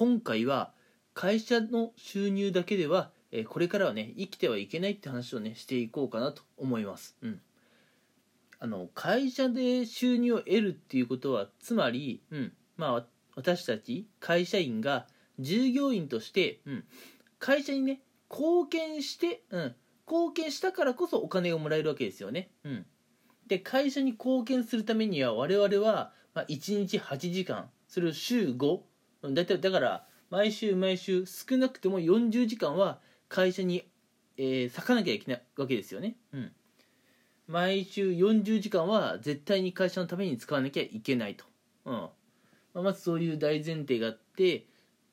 今回は会社の収入だけでは、えこれからはね生きてはいけないって話をねしていこうかなと思います。うんあの会社で収入を得るっていうことはつまり、うんまあ、私たち会社員が従業員として、うん、会社にね貢献して、うん、貢献したからこそお金をもらえるわけですよね。うん、で会社に貢献するためには我々は、まあ、1日8時間それを週5だいたいだから毎週毎週少なくても40時間は会社に、えー割かなきゃいけないわけですよね。うん。毎週40時間は絶対に会社のために使わなきゃいけないと、うん。まあ、まずそういう大前提があって、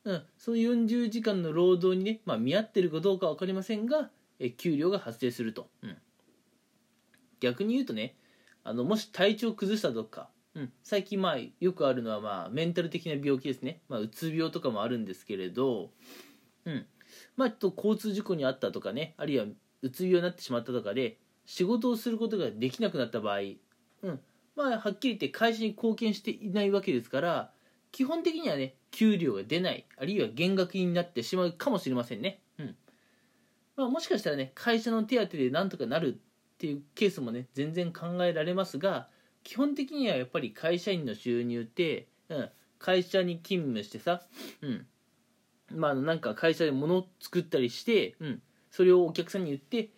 うん、その40時間の労働にね、まあ、見合ってるかどうか分かりませんがえ給料が発生すると、うん、逆に言うとねあのもし体調崩したとか、うん、最近まあよくあるのはまあメンタル的な病気ですね、まあ、うつ病とかもあるんですけれど、うん。まあ、ちょっと交通事故にあったとかねあるいはうつ病になってしまったとかで仕事をすることができなくなった場合、うん、まあはっきり言って会社に貢献していないわけですから基本的にはね給料が出ないあるいは減額になってしまうかもしれませんね、うん。まあ、もしかしたらね会社の手当でなんとかなるっていうケースもね全然考えられますが基本的にはやっぱり会社員の収入って、うん、会社に勤務してさ、うんまあ、なんか会社で物を作ったりして、うん、それをお客さんに言って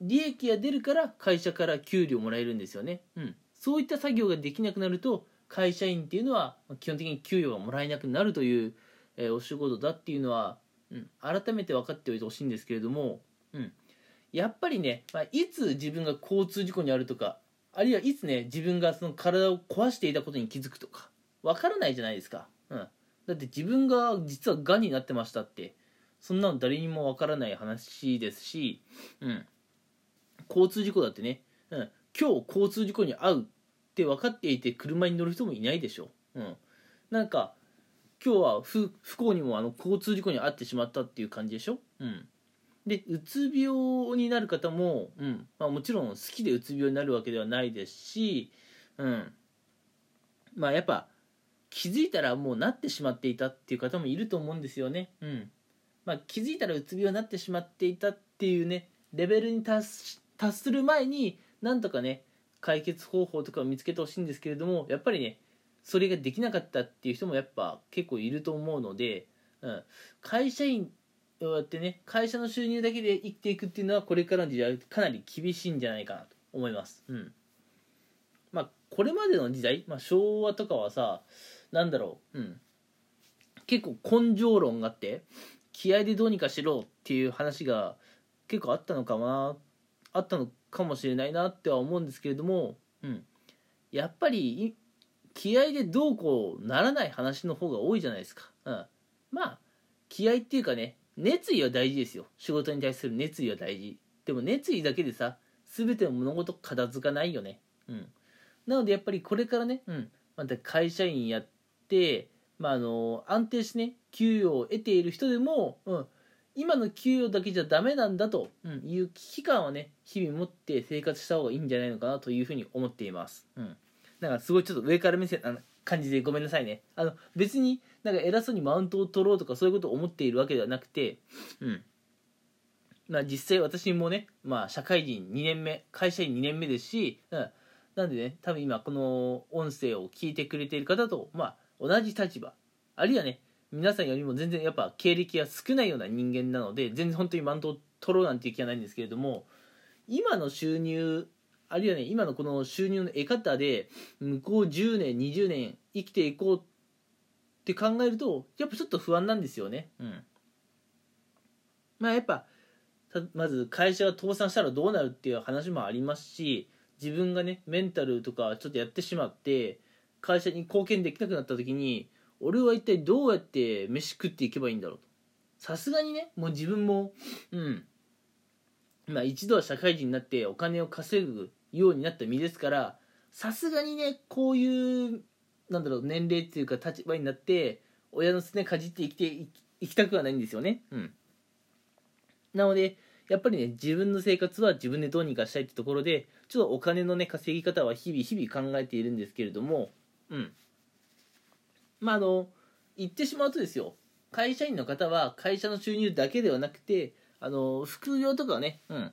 利益が出るから会社から給料もらえるんですよね、うん、そういった作業ができなくなると会社員っていうのは基本的に給与がもらえなくなるという、えーお仕事だっていうのは、うん、改めて分かっておいてほしいんですけれども、うん、やっぱりね、まあ、いつ自分が交通事故にあるとかあるいはいつね自分がその体を壊していたことに気づくとか分からないじゃないですか、うん、だって自分が実はがんになってましたってそんなの誰にも分からない話ですし、うん、交通事故だってね、うん、今日交通事故に遭うって分かっていて車に乗る人もいないでしょ、うん、なんか今日は不不幸にもあの交通事故に遭ってしまったっていう感じでしょ、うん、でうつ病になる方も、うん。まあ、もちろん好きでうつ病になるわけではないですし、うん、まあやっぱ気づいたらもうなってしまっていたっていう方もいると思うんですよね、うん。まあ、気づいたらうつ病になってしまっていたっていうねレベルに達する前になんとかね解決方法とかを見つけてほしいんですけれどもやっぱりねそれができなかったっていう人もやっぱ結構いると思うので、うん、会社員をやってね会社の収入だけで生きていくっていうのはこれからの時代かなり厳しいんじゃないかなと思います。うん。まあ、これまでの時代、まあ、昭和とかはさなんだろう、うん、結構根性論があって気合でどうにかしろっていう話が結構あったのかなあったのかもしれないなっては思うんですけれども、うん、やっぱり気合でどうこうならない話の方が多いじゃないですか、うん、まあ気合っていうかね熱意は大事ですよ。仕事に対する熱意は大事。でも熱意だけでさ全ての物事片付かないよね。うん。なのでやっぱりこれからね、うん、また会社員やって、まあ、あの安定してね給与を得ている人でも、うん、今の給与だけじゃダメなんだとうん。いう危機感をね日々持って生活した方がいいんじゃないのかなというふうに思っています。うん、だからすごいちょっと上から目線感じでごめんなさいね。あの別になんか偉そうにマウントを取ろうとかそういうことを思っているわけではなくて、うんまあ、実際私もね、まあ、社会人2年目会社員2年目ですし、うん、なんでね多分今この音声を聞いてくれている方と、まあ、同じ立場あるいはね皆さんよりも全然やっぱ経歴が少ないような人間なので全然本当にマウントを取ろうなんていう気はないんですけれども今の収入あるいはね今のこの収入の得方で向こう10年20年生きていこうって考えるとやっぱちょっと不安なんですよね。うん。まあやっぱたまず会社が倒産したらどうなるっていう話もありますし自分がねメンタルとかちょっとやってしまって会社に貢献できなくなった時に俺は一体どうやって飯食っていけばいいんだろうと。さすがにねもう自分もうん。まあ一度は社会人になってお金を稼ぐようになった身ですからさすがにねこういうなんだろう年齢っていうか立場になって親のすねかじって生きていきたくはないんですよね。うん。なのでやっぱりね自分の生活は自分でどうにかしたいってところでちょっとお金のね稼ぎ方は日々日々考えているんですけれどもうん。まああの言ってしまうとですよ会社員の方は会社の収入だけではなくてあの副業とかをね、うん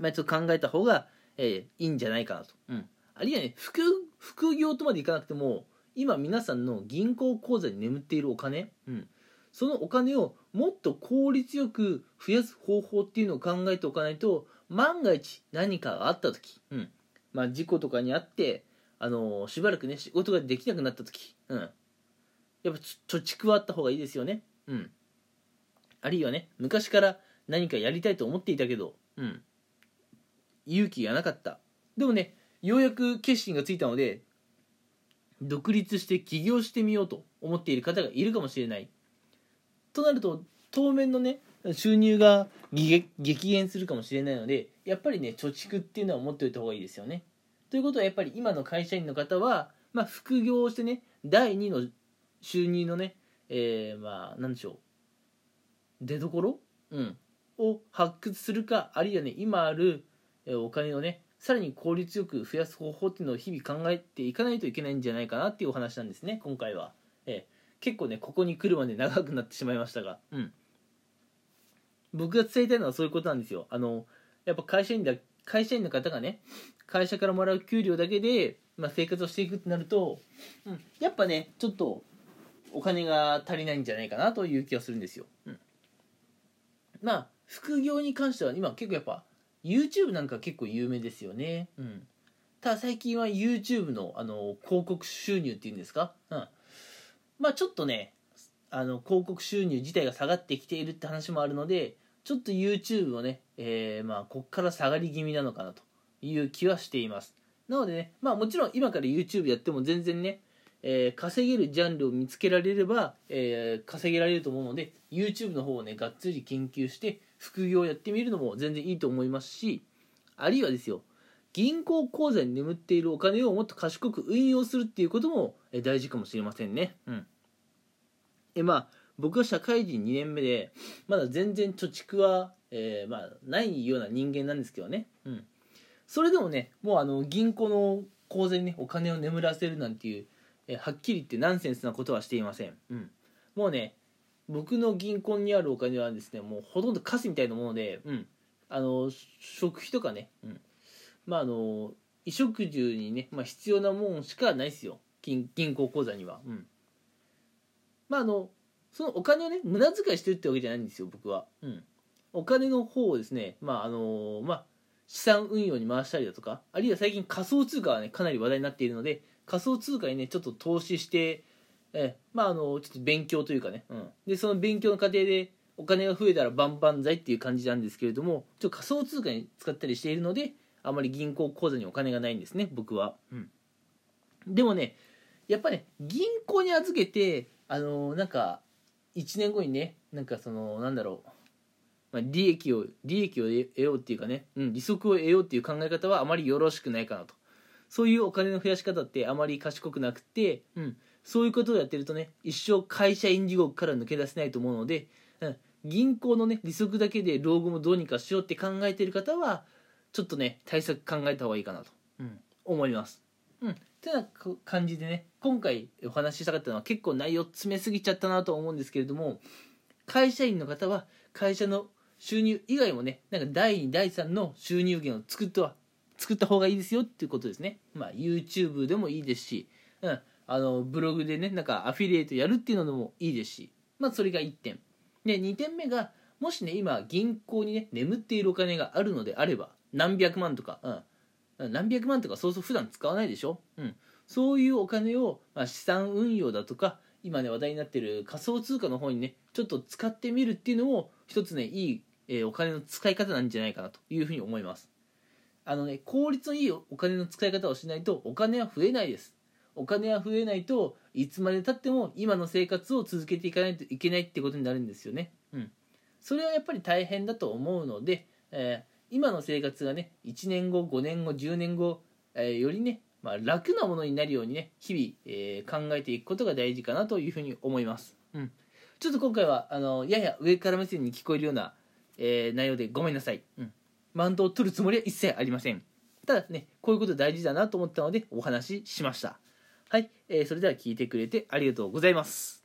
まあ、ちょっと考えた方が、えー、いいんじゃないかなと、うん、あるいはね副副業とまでいかなくても今皆さんの銀行口座に眠っているお金、うん、そのお金をもっと効率よく増やす方法っていうのを考えておかないと万が一何かがあった時、うん。まあ、事故とかにあってあのしばらくね仕事ができなくなった時、うん、やっぱ貯蓄はあった方がいいですよね。うん。あるいはね昔から何かやりたいと思っていたけどうん勇気がなかった。でもねようやく決心がついたので独立して起業してみようと思っている方がいるかもしれない。となると当面のね収入が激減するかもしれないのでやっぱりね貯蓄っていうのは持っておいた方がいいですよね。ということはやっぱり今の会社員の方は、まあ、副業をしてね第2の収入のね、えー、まあ何でしょう。出どころ、うん、を発掘するかあるいはね今あるお金をねさらに効率よく増やす方法っていうのを日々考えていかないといけないんじゃないかなっていうお話なんですね今回は、えー、結構ねここに来るまで長くなってしまいましたが、うん、僕が伝えたいのはそういうことなんですよ。あのやっぱ会社員だ会社員の方がね会社からもらう給料だけで、まあ、生活をしていくってなると、うん、やっぱねちょっとお金が足りないんじゃないかなという気がするんですよ、うん、まあ副業に関しては今結構やっぱ YouTube なんか結構有名ですよね。うん。ただ最近は YouTube のあの広告収入っていうんですか、うん、まあちょっとねあの広告収入自体が下がってきているって話もあるのでちょっと YouTube をね、えー、まあこっから下がり気味なのかなという気はしています。なのでねまあもちろん今から YouTube やっても全然ねえー、稼げるジャンルを見つけられれば、えー、稼げられると思うので YouTube の方をねがっつり研究して副業をやってみるのも全然いいと思いますしあるいはですよ銀行口座に眠っているお金をもっと賢く運用するっていうことも大事かもしれませんね。うん、えまあ僕は社会人2年目でまだ全然貯蓄は、えー、まあ、ないような人間なんですけどね、うん、それでもねもうあの銀行の口座にねお金を眠らせるなんていうえはっきり言ってナンセンスなことはしていません、うん、もうね僕の銀行にあるお金はですねもうほとんどカスみたいなもので、うん、あの食費とかね、うん、まああの衣食住にね、まあ、必要なもんしかないですよ。銀銀行口座には、うん、まああのそのお金をね無駄遣いしてるってわけじゃないんですよ僕は、うん、お金の方をですねまああのまあ資産運用に回したりだとかあるいは最近仮想通貨はねかなり話題になっているので仮想通貨にねちょっと投資してえまああのちょっと勉強というかね、うん、でその勉強の過程でお金が増えたら万々歳っていう感じなんですけれどもちょっと仮想通貨に使ったりしているのであまり銀行口座にお金がないんですね僕は、うん、でもねやっぱね銀行に預けてあのなんか1年後にねなんかそのなんだろう、まあ、利益を利益を得ようっていうかね、うん、利息を得ようっていう考え方はあまりよろしくないかなと。そういうお金の増やし方ってあまり賢くなくて、うん、そういうことをやってるとね一生会社員地獄から抜け出せないと思うので、うん、銀行のね利息だけで老後もどうにかしようって考えてる方はちょっとね対策考えた方がいいかなと、うん、思います。うん、てな感じでね今回お話ししたかったのは結構内容詰めすぎちゃったなと思うんですけれども会社員の方は会社の収入以外もねなんか第2第3の収入源を作っては作った方がいいですよっていうことですね。まあ、YouTube でもいいですし、うん、あのブログでねなんかアフィリエイトやるっていうのもいいですし、まあ、それが1点。で2点目がもしね今銀行にね眠っているお金があるのであれば何百万とか、うん、何百万とかそうそう普段使わないでしょ、うん、そういうお金を、まあ、資産運用だとか今ね話題になってる仮想通貨の方にねちょっと使ってみるっていうのも一つねいい、えー、お金の使い方なんじゃないかなというふうに思います。あのね効率のいいお金の使い方をしないとお金は増えないです。お金は増えないといつまでたっても今の生活を続けていかないといけないってことになるんですよね。うん。それはやっぱり大変だと思うので、えー、今の生活がね1年後5年後10年後、えー、よりね、まあ、楽なものになるようにね日々、えー、考えていくことが大事かなというふうに思います。うん。ちょっと今回はあのやや上から目線に聞こえるような、え内容でごめんなさい、うん。マウントを取るつもりは一切ありません。ただねこういうこと大事だなと思ったのでお話ししましたはい、えー、それでは聞いてくれてありがとうございます。